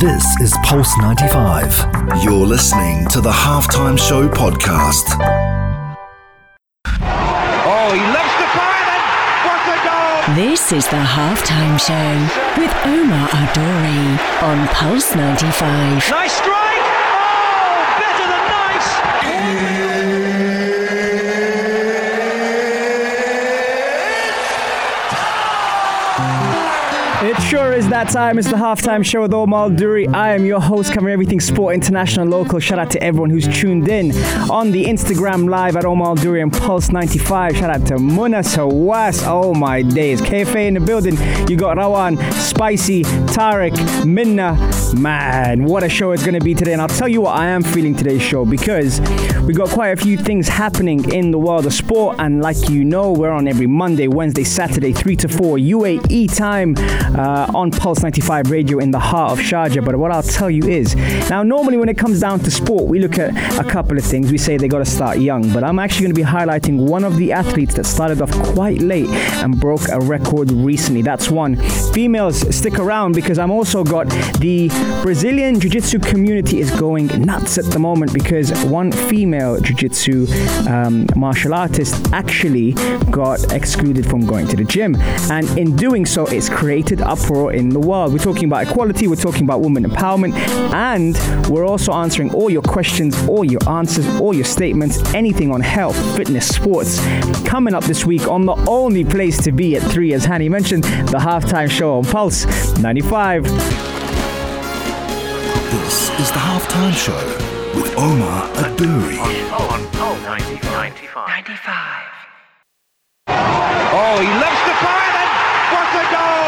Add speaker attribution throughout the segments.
Speaker 1: This is Pulse 95. You're listening to the Halftime Show podcast.
Speaker 2: Oh, he loves the fire and what a goal!
Speaker 3: This is the halftime show with Omar Adori on Pulse 95.
Speaker 2: Nice strike!
Speaker 4: Sure is that time. It's the halftime show with Omar Duri. I am your host, covering everything sport, international, local. Shout out to everyone who's tuned in on the Instagram live at Omar Duri and Pulse 95. Shout out to Muna Sawas. Oh my days. KFA in the building. You got Rawan, Spicy, Tarek, Minna. Man, what a show it's going to be today. And I'll tell you what I am feeling today's show because we got quite a few things happening in the world of sport. And like you know, we're on every Monday, Wednesday, Saturday, 3 to 4 UAE time uh, on Pulse 95 radio in the heart of Sharjah. But what I'll tell you is, now normally when it comes down to sport, we look at a couple of things. We say they got to start young, but I'm actually going to be highlighting one of the athletes that started off quite late and broke a record recently. That's one. Females, stick around because I'm also got the Brazilian Jiu Jitsu community is going nuts at the moment because one female Jiu Jitsu um, martial artist actually got excluded from going to the gym. And in doing so, it's created uproar in the world. We're talking about equality, we're talking about women empowerment, and we're also answering all your questions, all your answers, all your statements, anything on health, fitness, sports. Coming up this week on the only place to be at 3, as Hanny mentioned, the halftime show on Pulse 95.
Speaker 1: This is the halftime show with Omar Adouri.
Speaker 2: Oh, oh, oh, oh, he loves the fire and what a goal!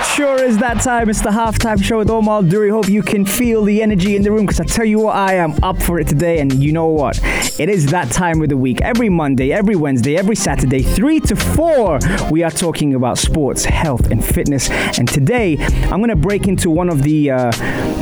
Speaker 4: It sure is that time. It's the halftime show with Omar Duri. Hope you can feel the energy in the room because I tell you what, I am up for it today. And you know what? It is that time of the week. Every Monday, every Wednesday, every Saturday, 3 to 4, we are talking about sports, health, and fitness. And today, I'm going to break into one of the uh,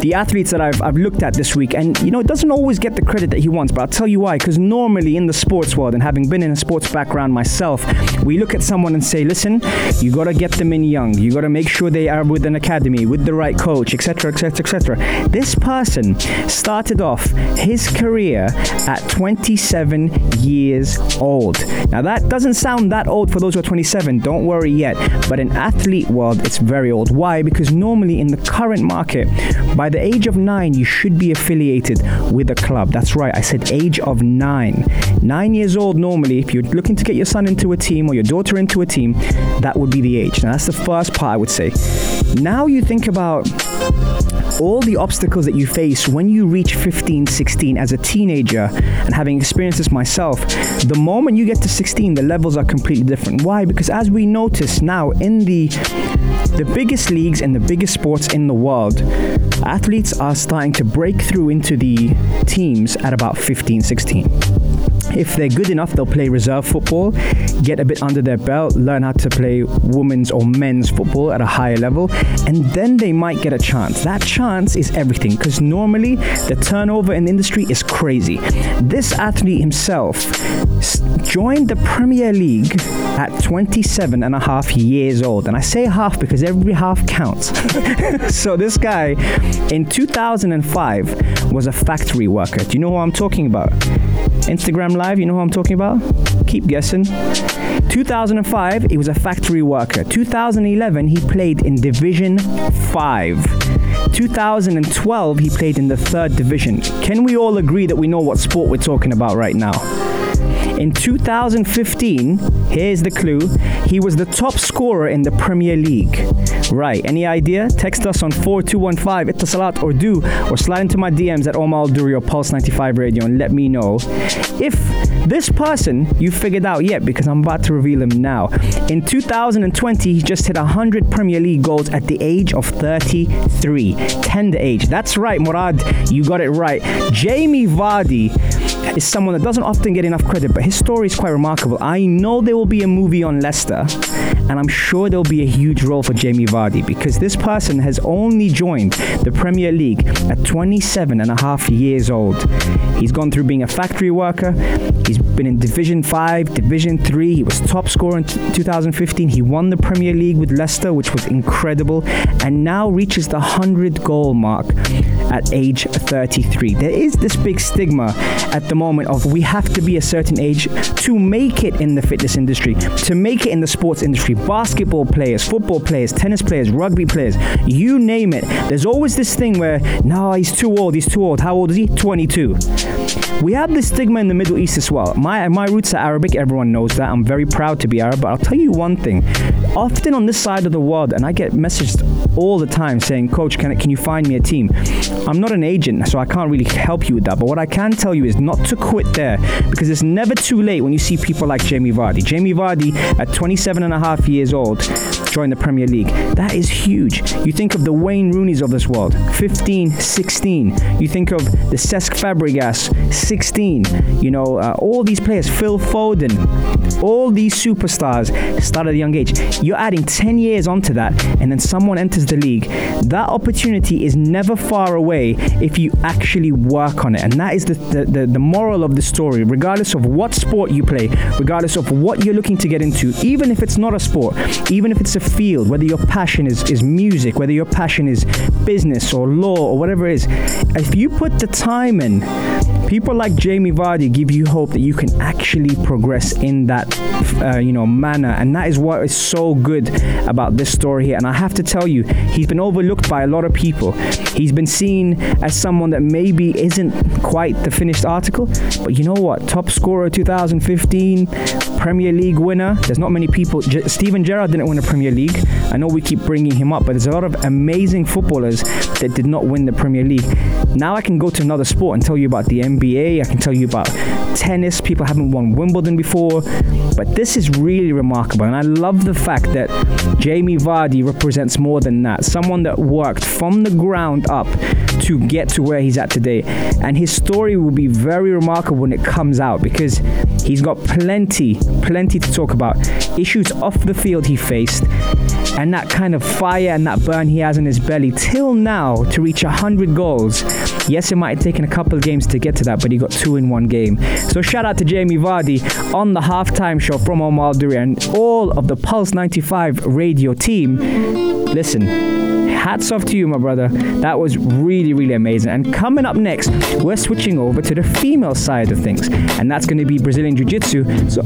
Speaker 4: the athletes that I've, I've looked at this week. And, you know, it doesn't always get the credit that he wants, but I'll tell you why. Because normally in the sports world, and having been in a sports background myself, we look at someone and say, listen, you got to get them in young. You got to make sure they are with an academy, with the right coach, etc., etc., etc. This person started off his career at 27 years old. Now that doesn't sound that old for those who are 27. Don't worry yet. But in athlete world, it's very old. Why? Because normally in the current market, by the age of nine, you should be affiliated with a club. That's right. I said age of nine. Nine years old normally, if you're looking to get your son into a team or your daughter into a team, that would be the age. Now that's the first part I would say. Now you think about all the obstacles that you face when you reach 15, 16 as a teenager, and having experienced this myself, the moment you get to 16, the levels are completely different. Why? Because as we notice now in the the biggest leagues and the biggest sports in the world, athletes are starting to break through into the teams at about 15, 16. If they're good enough, they'll play reserve football, get a bit under their belt, learn how to play women's or men's football at a higher level, and then they might get a chance. That chance is everything because normally the turnover in the industry is crazy. This athlete himself joined the Premier League at 27 and a half years old. And I say half because every half counts. so this guy in 2005 was a factory worker. Do you know who I'm talking about? Instagram Live, you know who I'm talking about? Keep guessing. 2005, he was a factory worker. 2011, he played in Division 5. 2012, he played in the third division. Can we all agree that we know what sport we're talking about right now? In 2015, here's the clue, he was the top scorer in the Premier League. Right, any idea? Text us on 4215 Etisalat or du, or slide into my DMs at Omar or Pulse 95 Radio and let me know if this person you figured out yet because I'm about to reveal him now. In 2020, he just hit 100 Premier League goals at the age of 33. Tender age. That's right, Murad. You got it right. Jamie Vardy is someone that doesn't often get enough credit, but his story is quite remarkable. I know there will be a movie on Leicester, And I'm sure there'll be a huge role for Jamie Vardy because this person has only joined the Premier League at 27 and a half years old. He's gone through being a factory worker. He's been in Division 5, Division 3. He was top scorer in t- 2015. He won the Premier League with Leicester, which was incredible, and now reaches the 100 goal mark at age 33. There is this big stigma at the moment of we have to be a certain age to make it in the fitness industry, to make it in the sports industry. Basketball players, football players, tennis players, rugby players, you name it. There's always this thing where, no, he's too old, he's too old. How old is he? 22. We have this stigma in the Middle East as well. My my roots are Arabic. Everyone knows that. I'm very proud to be Arab. But I'll tell you one thing. Often on this side of the world, and I get messages all the time saying, "Coach, can can you find me a team?" I'm not an agent, so I can't really help you with that. But what I can tell you is not to quit there because it's never too late when you see people like Jamie Vardy. Jamie Vardy, at 27 and a half years old, joined the Premier League. That is huge. You think of the Wayne Rooney's of this world, 15, 16. You think of the Cesc Fabregas, 16. You know, uh, all these players, Phil Foden, all these superstars start at a young age. You're adding 10 years onto that, and then someone enters the league. That opportunity is never far away if you actually work on it. And that is the, the, the, the moral of the story. Regardless of what sport you play, regardless of what you're looking to get into, even if it's not a sport, even if it's a field, whether your passion is, is music, whether your passion is business or law or whatever it is, if you put the time in, people like Jamie Vardy give you hope that you can actually progress in that, uh, you know, manner, and that is what is so good about this story here. And I have to tell you, he's been overlooked by a lot of people. He's been seen as someone that maybe isn't quite the finished article, but you know what? Top scorer 2015, Premier League winner. There's not many people. J- Steven Gerrard didn't win a Premier League. I know we keep bringing him up, but there's a lot of amazing footballers that did not win the Premier League. Now I can go to another sport and tell you about the NBA. I can tell you about tennis. People haven't won Wimbledon before, but this is really remarkable. And I love the fact that Jamie Vardy represents more than that. Someone that worked from the ground up to get to where he's at today. And his story will be very remarkable when it comes out because he's got plenty, plenty to talk about. Issues off the field he faced and that kind of fire and that burn he has in his belly till now to reach 100 goals. Yes, it might have taken a couple of games to get to that, but he got two in one game. So shout out to Jamie Vardy on the halftime show from Omar Duri and all of the Pulse 95 radio team. Listen, hats off to you, my brother. That was really, really amazing. And coming up next, we're switching over to the female side of things, and that's going to be Brazilian Jiu Jitsu. So,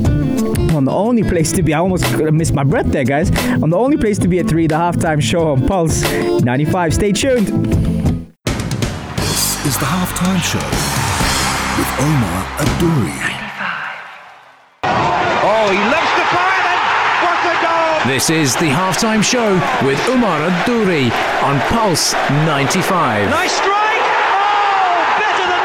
Speaker 4: on the only place to be, I almost missed my breath there, guys. On the only place to be at 3, the halftime show on Pulse 95. Stay tuned.
Speaker 1: This is the halftime show with Omar Adouri.
Speaker 2: Oh, he loves the fire then. What a goal!
Speaker 5: This is the halftime show with Umar Adouri on Pulse 95.
Speaker 2: Nice strike. Oh, better than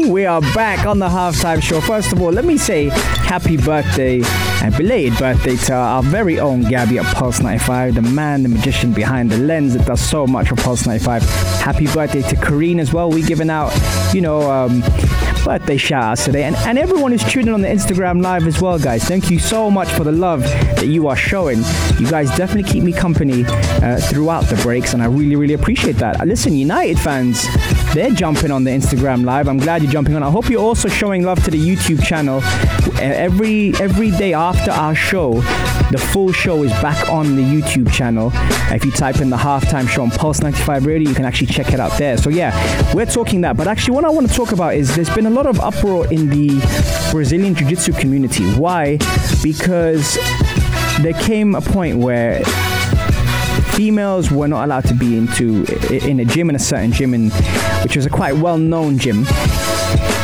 Speaker 2: nice.
Speaker 4: We are back on the halftime show. First of all, let me say happy birthday and belated birthday to our very own Gabby at Pulse 95, the man, the magician behind the lens that does so much for Pulse 95. Happy birthday to Kareen as well. We giving out, you know, um, birthday shout outs today. And, and everyone is tuning on the Instagram live as well, guys. Thank you so much for the love that you are showing. You guys definitely keep me company uh, throughout the breaks, and I really, really appreciate that. Listen, United fans, they're jumping on the Instagram live. I'm glad you're jumping on. I hope you're also showing love to the YouTube channel. Every every day after our show, the full show is back on the YouTube channel. If you type in the halftime show on Pulse 95 Radio, you can actually check it out there. So yeah, we're talking that. But actually, what I want to talk about is there's been a lot of uproar in the Brazilian Jiu-Jitsu community. Why? Because there came a point where females were not allowed to be into in a gym in a certain gym in which was a quite well-known gym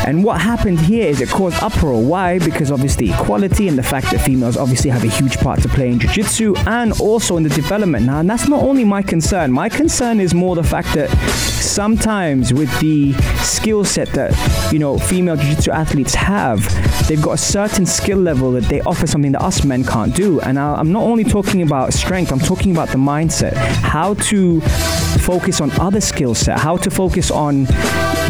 Speaker 4: And what happened here is it caused uproar. Why? Because obviously equality and the fact that females obviously have a huge part to play in jiu-jitsu and also in the development. Now, and that's not only my concern. My concern is more the fact that sometimes with the skill set that you know female jiu-jitsu athletes have, they've got a certain skill level that they offer something that us men can't do. And I'm not only talking about strength. I'm talking about the mindset, how to focus on other skill set, how to focus on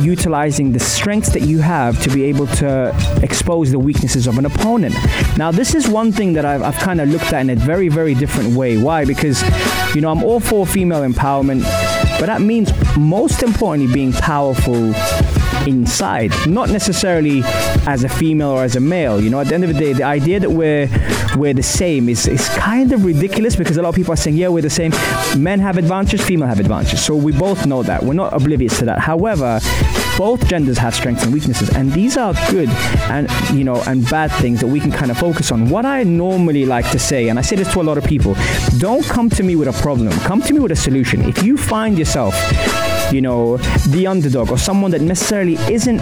Speaker 4: utilizing the strengths that you have to be able to expose the weaknesses of an opponent. Now, this is one thing that I've, I've kind of looked at in a very, very different way. Why? Because, you know, I'm all for female empowerment, but that means most importantly being powerful inside, not necessarily as a female or as a male. You know, at the end of the day, the idea that we're we're the same is, is kind of ridiculous because a lot of people are saying, yeah, we're the same. Men have advantages, female have advantages. So we both know that. We're not oblivious to that. However, both genders have strengths and weaknesses, and these are good and you know and bad things that we can kind of focus on. What I normally like to say, and I say this to a lot of people, don't come to me with a problem. Come to me with a solution. If you find yourself you know, the underdog or someone that necessarily isn't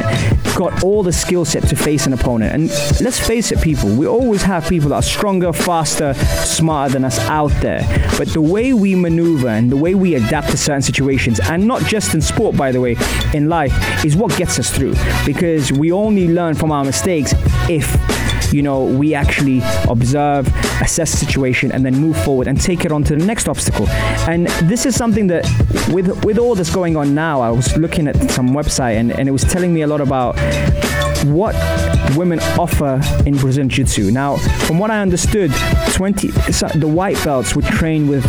Speaker 4: got all the skill set to face an opponent. And let's face it, people, we always have people that are stronger, faster, smarter than us out there. But the way we maneuver and the way we adapt to certain situations, and not just in sport, by the way, in life, is what gets us through. Because we only learn from our mistakes if you know, we actually observe, assess the situation, and then move forward and take it on to the next obstacle. And this is something that, with with all this going on now, I was looking at some website and, and it was telling me a lot about what women offer in Brazilian Jiu-Jitsu. Now, from what I understood, 20 the white belts would train with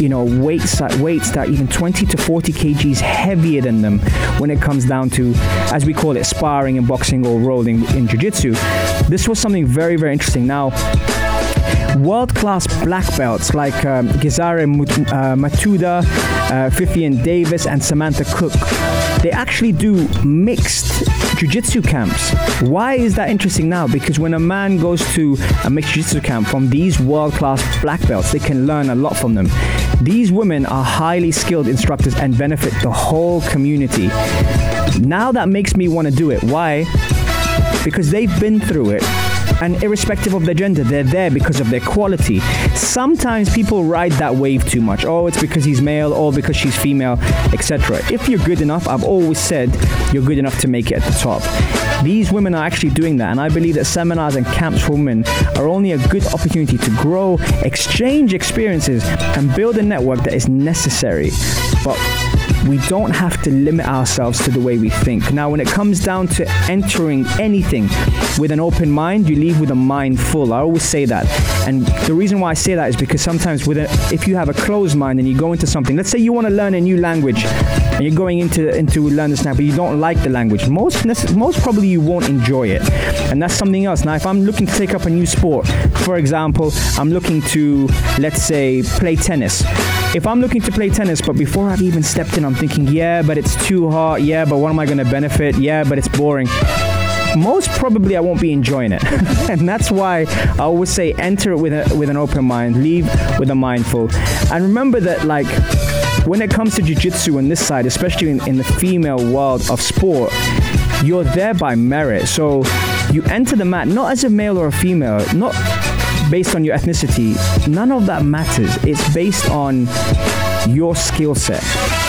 Speaker 4: you know weights that weights that even 20 to 40 kgs heavier than them when it comes down to as we call it sparring in boxing or rolling in jiu-jitsu. This was something very very interesting. Now world-class black belts like um, Gezary uh, Matuda, uh, Vivian Davis, and Samantha Cook. They actually do mixed jiu-jitsu camps. Why is that interesting now? Because when a man goes to a mixed jiu-jitsu camp from these world-class black belts, they can learn a lot from them. These women are highly skilled instructors and benefit the whole community. Now that makes me want to do it. Why? Because they've been through it and irrespective of their gender, they're there because of their quality. Sometimes people ride that wave too much. Oh, it's because he's male or because she's female, etc. If you're good enough, I've always said you're good enough to make it at the top. These women are actually doing that, and I believe that seminars and camps for women are only a good opportunity to grow, exchange experiences, and build a network that is necessary. But we don't have to limit ourselves to the way we think. Now, when it comes down to entering anything with an open mind, you leave with a mind full. I always say that. And the reason why I say that is because sometimes with a, if you have a closed mind and you go into something, let's say you want to learn a new language and you're going into into learn this now, but you don't like the language. Most most probably you won't enjoy it, and that's something else. Now, if I'm looking to take up a new sport, for example, I'm looking to let's say play tennis if I'm looking to play tennis, but before I've even stepped in, I'm thinking, yeah, but it's too hot. Yeah, but what am I going to benefit? Yeah, but it's boring. Most probably, I won't be enjoying it, and that's why I always say enter it with a, with an open mind, leave with a mindful, and remember that like when it comes to jiu-jitsu on this side, especially in, in the female world of sport, you're there by merit. So you enter the mat not as a male or a female, not based on your ethnicity, none of that matters. It's based on your skill set.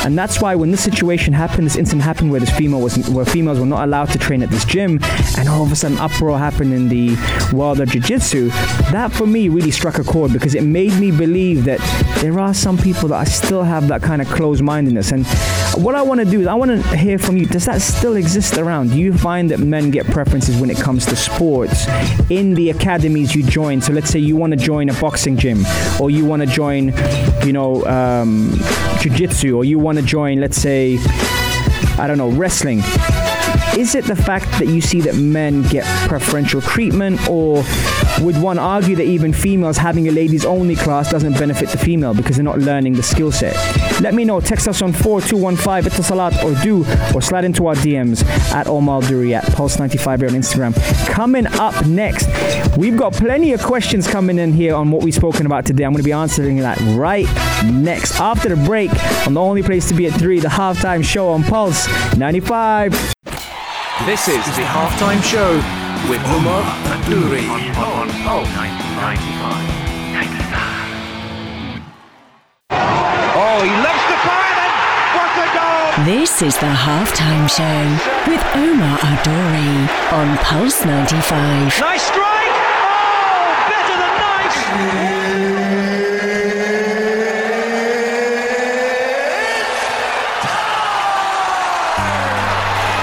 Speaker 4: And that's why when this situation happened, this incident happened where this female was where females were not allowed to train at this gym, and all of a sudden uproar happened in the world of jiu-jitsu, that for me really struck a chord because it made me believe that there are some people that I still have that kind of closed-mindedness. And what I want to do is I want to hear from you. Does that still exist around? Do you find that men get preferences when it comes to sports in the academies you join? So let's say you want to join a boxing gym, or you want to join, you know, um, jiu-jitsu, or you want to join, let's say, I don't know, wrestling. Is it the fact that you see that men get preferential treatment, or would one argue that even females having a ladies only class doesn't benefit the female because they're not learning the skill set? Let me know. Text us on 4215 Etisalat or du, or slide into our DMs at Omar Duri at Pulse95 on Instagram. Coming up next, we've got plenty of questions coming in here on what we've spoken about today. I'm going to be answering that right next. After the break, on the only place to be at 3, the halftime show on Pulse 95.
Speaker 5: This is the halftime show with Umar Adouri on, on Pulse 95.
Speaker 2: Oh, he loves the fire and what a goal!
Speaker 3: This is the halftime show with Omar Adori on Pulse 95.
Speaker 2: Nice strike! Oh, better than nice!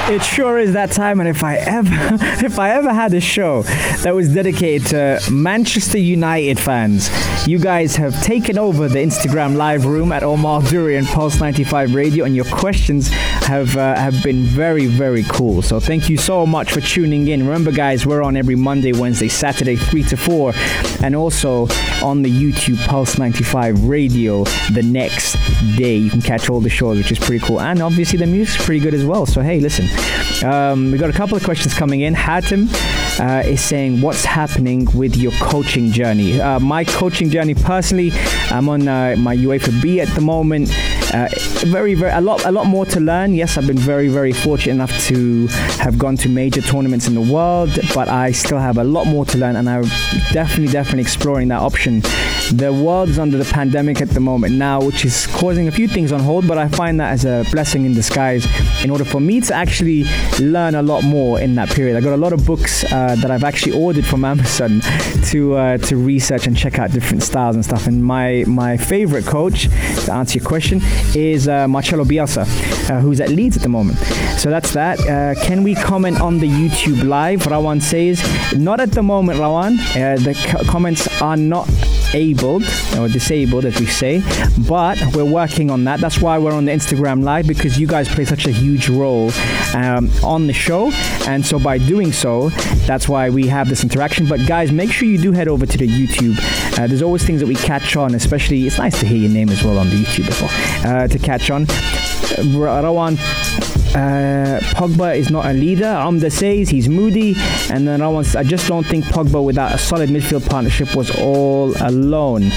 Speaker 4: It sure is that time, and if I ever, if I ever had a show that was dedicated to Manchester United fans, you guys have taken over the Instagram live room at Omar Duri and Pulse 95 Radio, and your questions have uh, have been very, very cool. So thank you so much for tuning in. Remember, guys, we're on every Monday, Wednesday, Saturday, three to four, and also on the YouTube Pulse 95 Radio the next day. You can catch all the shows, which is pretty cool, and obviously the music's pretty good as well. So hey, listen. Um, we got a couple of questions coming in. Hatem uh, is saying, "What's happening with your coaching journey?" Uh, my coaching journey, personally, I'm on uh, my UEFA B at the moment. Uh, very, very, a lot, a lot more to learn. Yes, I've been very, very fortunate enough to have gone to major tournaments in the world, but I still have a lot more to learn, and I'm definitely, definitely exploring that option. The world is under the pandemic at the moment now, which is causing a few things on hold, but I find that as a blessing in disguise in order for me to actually learn a lot more in that period. I got a lot of books uh, that I've actually ordered from Amazon to uh, to research and check out different styles and stuff. And my my favorite coach, to answer your question, is uh, Marcelo Bielsa, uh, who's at Leeds at the moment. So that's that. Uh, can we comment on the YouTube live? Rawan says, not at the moment, Rawan. Uh, the co- comments are not abled or disabled as we say. But we're working on that. That's why we're on the instagram live because you guys play such a huge role um, on the show. And so by doing so that's why we have this interaction. But guys make sure you do head over to the youtube. Uh, there's always things that we catch on especially it's nice to hear your name as well on the youtube well uh, to catch on. Uh, Rawan uh, Pogba is not a leader. Amda says he's moody, and then I just don't think Pogba without a solid midfield partnership was all alone.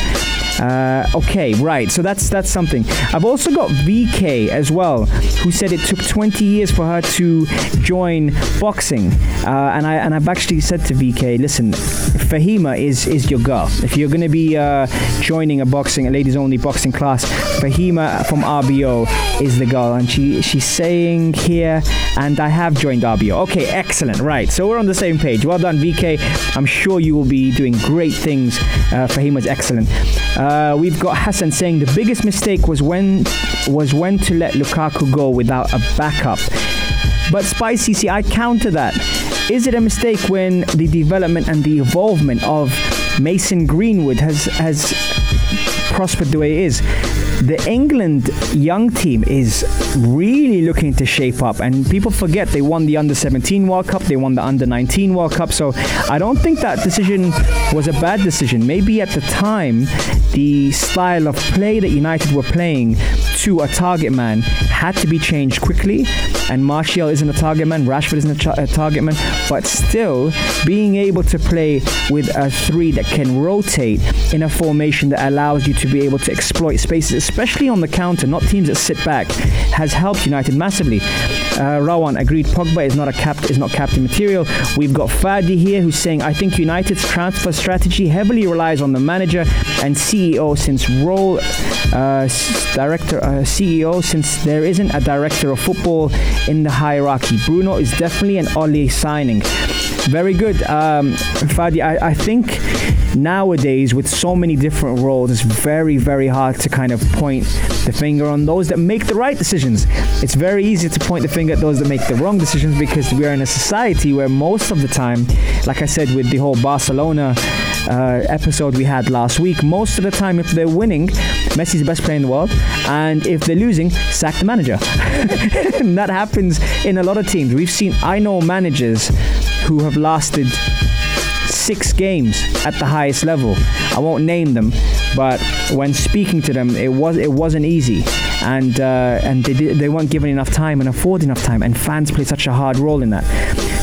Speaker 4: Uh, okay, right. So that's that's something. I've also got VK as well, who said it took 20 years for her to join boxing, uh, and I and I've actually said to VK, listen, Fahima is is your girl. If you're going to be uh, joining a boxing, a ladies only boxing class, Fahima from RBO is the girl, and she she's saying here, and I have joined RBO. Okay, excellent. Right. So we're on the same page. Well done, VK. I'm sure you will be doing great things. Uh, Fahima's excellent. Uh, Uh, we've got Hassan saying the biggest mistake was when was when to let Lukaku go without a backup. But Spicy, see, I counter that. Is it a mistake when the development and the involvement of Mason Greenwood has has prospered the way it is? The England young team is really looking to shape up, and people forget they won the under 17 World Cup, they won the under 19 World Cup. So I don't think that decision was a bad decision. Maybe at the time, the style of play that United were playing to a target man had to be changed quickly. And Martial isn't a target man, Rashford isn't a, a target man, but still being able to play with a three that can rotate in a formation that allows you to be able to exploit spaces, especially on the counter, not teams that sit back, has helped United massively. Uh, Rawan agreed. Pogba is not a cap is not captain material. We've got Fadi here who's saying I think United's transfer strategy heavily relies on the manager and CEO since role uh, director uh, CEO since there isn't a director of football in the hierarchy. Bruno is definitely an Ole signing. Very good, um, Fadi. I, I think nowadays with so many different roles it's very very hard to kind of point the finger on those that make the right decisions. It's very easy to point the finger at those that make the wrong decisions because we are in a society where most of the time like i said with the whole barcelona uh, episode we had last week most of the time if they're winning messi's the best player in the world and if they're losing sack the manager. That happens in a lot of teams. We've seen i know managers who have lasted six games at the highest level. I won't name them, but when speaking to them, it was it wasn't easy, and uh, and they they weren't given enough time and afford enough time, and fans play such a hard role in that.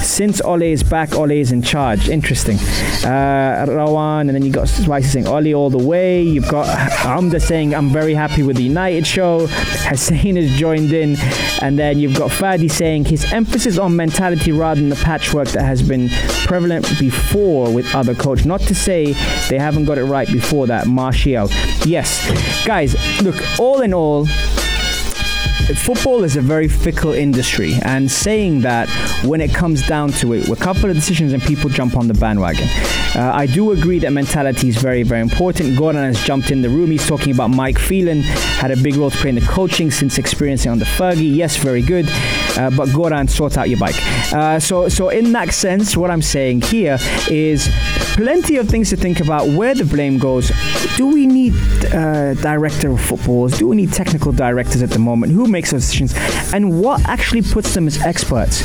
Speaker 4: Since Ole is back, Ole is in charge. Interesting. Uh, Rawan, and then you got Spicy saying Ole all the way. You've got Amda saying I'm very happy with the United show. Hussein has joined in, and then you've got Fadi saying his emphasis on mentality rather than the patchwork that has been prevalent before with other coaches. Not to say they haven't got it right before that. Martial, yes, guys. Look, all in all football is a very fickle industry, and saying that when it comes down to it, a couple of decisions and people jump on the bandwagon. Uh, I do agree that mentality is very, very important. Gordon has jumped in the room. He's talking about Mike Phelan had a big role to play in the coaching since experiencing the Fergie. Yes, very good. Uh, but Gordon, sort out your bike. Uh, so, so in that sense, what I'm saying here is plenty of things to think about where the blame goes. Do we need uh, director of footballs? Do we need technical directors at the moment? Who makes those decisions? And what actually puts them as experts?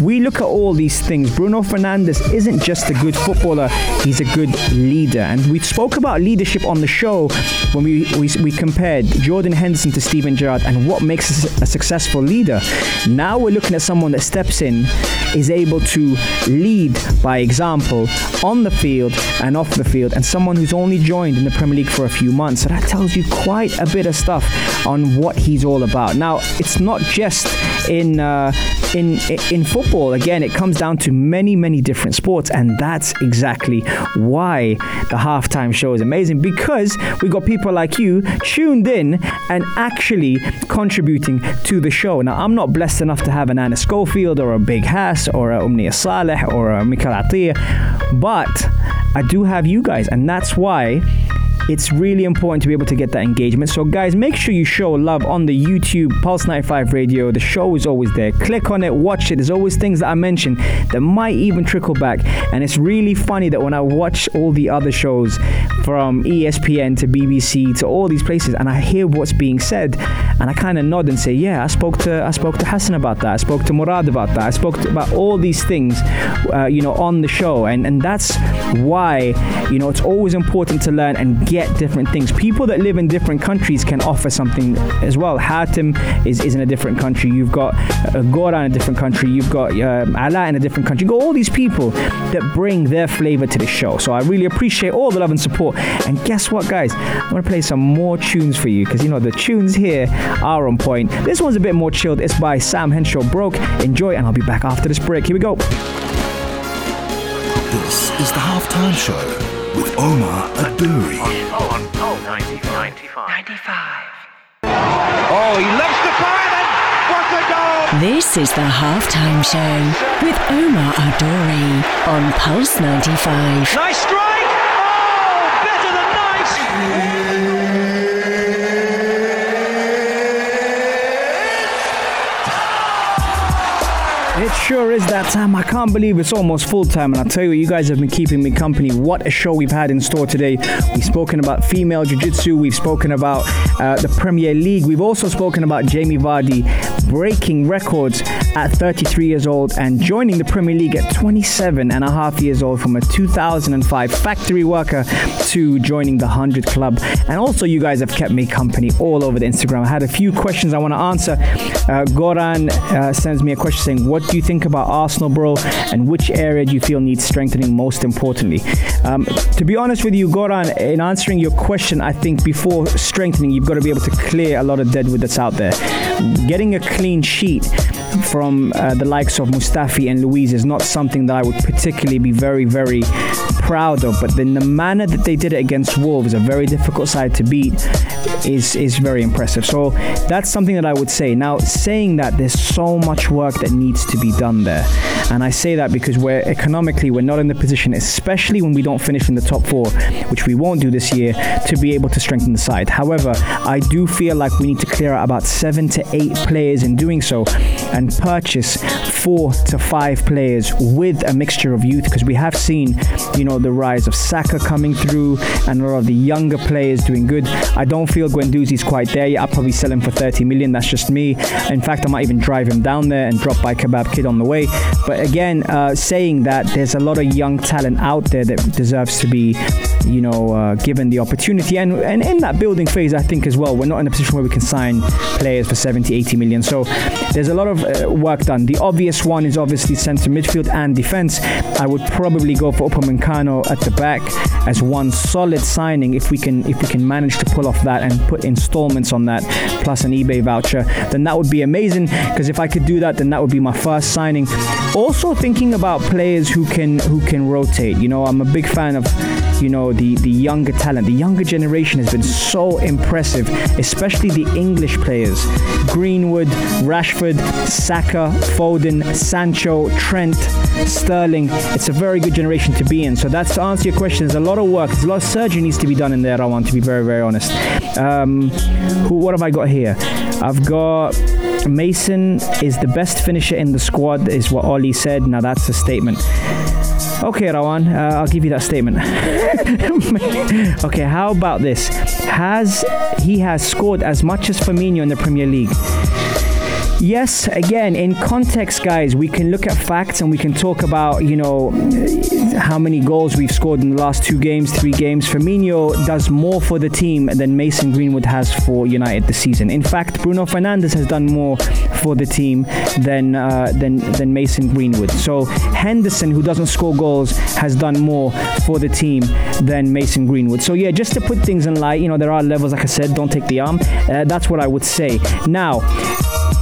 Speaker 4: We look at all these things. Bruno Fernandes isn't just a good footballer, he's a good leader. And we spoke about leadership on the show when we, we, we compared Jordan Henderson to Steven Gerrard and what makes a successful leader. Now we're looking at someone that steps in, is able to lead by example on the field and off the field, and someone who's only joined in the Premier League for a few months. So that tells you quite a bit of stuff on what he's all about. Now, it's not just in uh, in in football. Again, it comes down to many many different sports, and that's exactly why the halftime show is amazing because we got people like you tuned in and actually contributing to the show. Now, I'm not blessed enough to have an Anna Schofield or a Big Hass or a Umnia Saleh or a Mikhail Atiyah, but I do have you guys, and that's why it's really important to be able to get that engagement. So, guys, make sure you show love on the YouTube Pulse 95 Radio. The show is always there. Click on it, watch it. There's always things that I mention that might even trickle back. And it's really funny that when I watch all the other shows from ESPN to BBC to all these places, and I hear what's being said, and I kind of nod and say, "Yeah, I spoke to I spoke to Hassan about that. I spoke to Murad about that. I spoke to, about all these things, uh, you know, on the show." And and that's why you know it's always important to learn and get different things. People that live in different countries can offer something as well. Hatem is, is in a different country. You've got uh, Gora in a different country. You've got uh, Ala in a different country. You've got all these people that bring their flavor to the show. So I really appreciate all the love and support. And guess what, guys? I'm going to play some more tunes for you because, you know, the tunes here are on point. This one's a bit more chilled. It's by Sam Henshaw. Broke. Enjoy, and I'll be back after this break. Here we go.
Speaker 1: This is the halftime show with Omar Adouri.
Speaker 2: Oh, on Pulse. Oh, he loves the fire and what a goal!
Speaker 3: This is the halftime show with Omar Adori on Pulse 95.
Speaker 2: Nice strike! Oh, better than nice!
Speaker 4: It sure is that time. I can't believe it's almost full time. And I tell you you guys have been keeping me company. What a show we've had in store today. We've spoken about female jiu jitsu, we've spoken about uh, the Premier League, we've also spoken about Jamie Vardy breaking records at 33 years old and joining the Premier League at 27 and a half years old from a 2005 factory worker to joining the 100 Club. And also, you guys have kept me company all over the Instagram. I had a few questions I want to answer. Uh, Goran uh, sends me a question saying, What do you think about Arsenal, bro? And which area do you feel needs strengthening most importantly? Um, to be honest with you, Goran, in answering your question, I think before strengthening, you've got to be able to clear a lot of deadwood that's out there. Getting a clean sheet from uh, the likes of Mustafi and Luiz is not something that I would particularly be very, very proud of. But then the manner that they did it against Wolves, a very difficult side to beat, is is very impressive. So that's something that I would say. Now, saying that, there's so much work that needs to be done there, and I say that because we're economically we're not in the position, especially when we don't finish in the top four, which we won't do this year, to be able to strengthen the side. However, I do feel like we need to clear out about seven to eight players in doing so, and purchase four to five players with a mixture of youth because we have seen, you know, the rise of Saka coming through and a lot of the younger players doing good. I don't feel Guendouzi's quite there yet. I'll probably sell him for 30 million. That's just me. In fact, I might even drive him down there and drop by Kebab Kid on the way. But again, uh, saying that there's a lot of young talent out there that deserves to be you know, uh, given the opportunity. And, and in that building phase, I think as well, we're not in a position where we can sign players for 70, 80 million. So there's a lot of uh, work done. The obvious one is obviously centre midfield and defence. I would probably go for Upamecano at the back as one solid signing if we can if we can manage to pull off that and put installments on that plus an eBay voucher, then that would be amazing. Because if I could do that, then that would be my first signing. Also thinking about players who can who can rotate. You know, I'm a big fan of you know the the younger talent the younger generation has been so impressive especially the english players. Greenwood rashford saka foden sancho trent sterling. It's a very good generation to be in. So that's to answer your question there's a lot of work. There's a lot of surgery needs to be done in there i want to be very very honest. Um, who, what have i got here? I've got mason is the best finisher in the squad is what ollie said. Now that's a statement Okay, Rawan, uh, I'll give you that statement. okay, how about this? Has he has scored as much as Firmino in the Premier League? Yes, again, in context, guys, we can look at facts and we can talk about, you know, how many goals we've scored in the last two games, three games. Firmino does more for the team than Mason Greenwood has for United this season. In fact, Bruno Fernandes has done more for the team than uh, than than Mason Greenwood. So Henderson, who doesn't score goals, has done more for the team than Mason Greenwood. So yeah, just to put things in light, you know, there are levels. Like I said, don't take the arm. Uh, that's what I would say. Now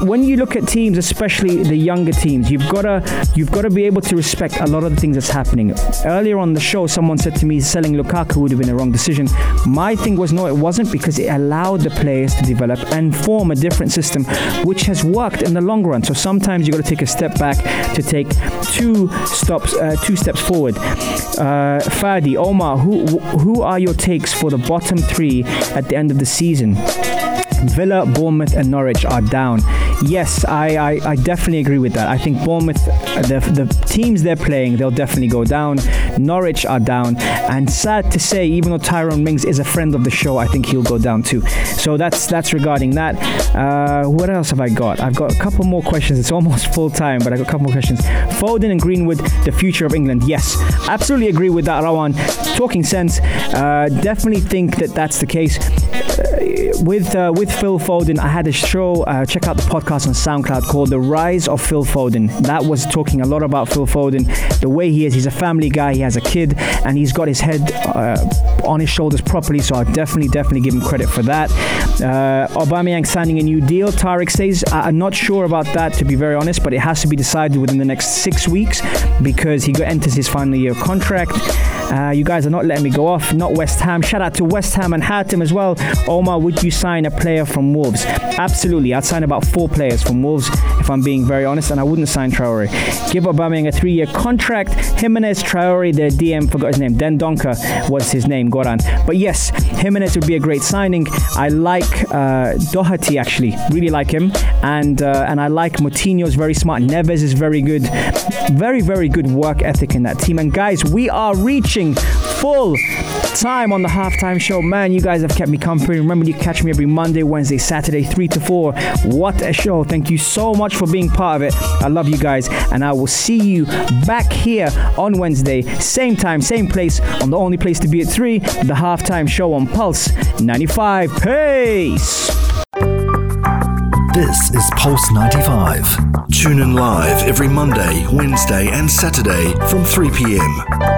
Speaker 4: when you look at teams, especially the younger teams, you've got to you've got to be able to respect a lot of the things that's happening. Earlier on the show, someone said to me, selling Lukaku would have been a wrong decision. My thing was no, it wasn't because it allowed the players to develop and form a different system, which has worked in the long run. So sometimes you've got to take a step back to take two stops, uh, two steps forward. Uh, Fadi, Omar, who who are your takes for the bottom three at the end of the season? Villa, Bournemouth, and Norwich are down. Yes, I, I, I, definitely agree with that. I think Bournemouth, the, the teams they're playing, they'll definitely go down. Norwich are down. And sad to say, even though Tyrone Mings is a friend of the show, I think he'll go down too. So that's that's regarding that. Uh, what else have I got? I've got a couple more questions. It's almost full time, but I've got a couple more questions. Foden and Greenwood, the future of England. Yes, absolutely agree with that, Rawan. Talking sense. Uh, definitely think that that's the case. Uh, with uh, with Phil Foden, I had a show. Uh, check out the podcast on SoundCloud called "The Rise of Phil Foden." That was talking a lot about Phil Foden, the way he is. He's a family guy. He has a kid, and he's got his head uh, on his shoulders properly. So I definitely, definitely give him credit for that. Uh, Aubameyang signing a new deal. Tarek says, "I'm not sure about that, to be very honest, but it has to be decided within the next six weeks because he enters his final year contract." Uh, you guys are not letting me go off. Not West Ham. Shout out to West Ham and Hatem as well. Omar, would you sign a player from Wolves? Absolutely. I'd sign about four players from Wolves if I'm being very honest, and I wouldn't sign Traore. Give Aubameyang a three-year contract. Jimenez, Traore, the DM forgot his name. Dendoncker was his name. Goran. But yes, Jimenez would be a great signing. I like uh, Doherty actually. Really like him, and uh, and I like Moutinho's very smart. Neves is very good. Very very good work ethic in that team. And guys, we are reaching full time on the halftime show. Man, you guys have kept me company. Remember, you catch me every Monday, Wednesday, Saturday, 3 to 4. What a show. Thank you so much for being part of it. I love you guys, and I will see you back here on Wednesday, same time, same place, on the only place to be at 3, the halftime show on Pulse 95. Peace.
Speaker 1: This is Pulse 95. Tune in live every Monday, Wednesday, and Saturday from 3 p.m.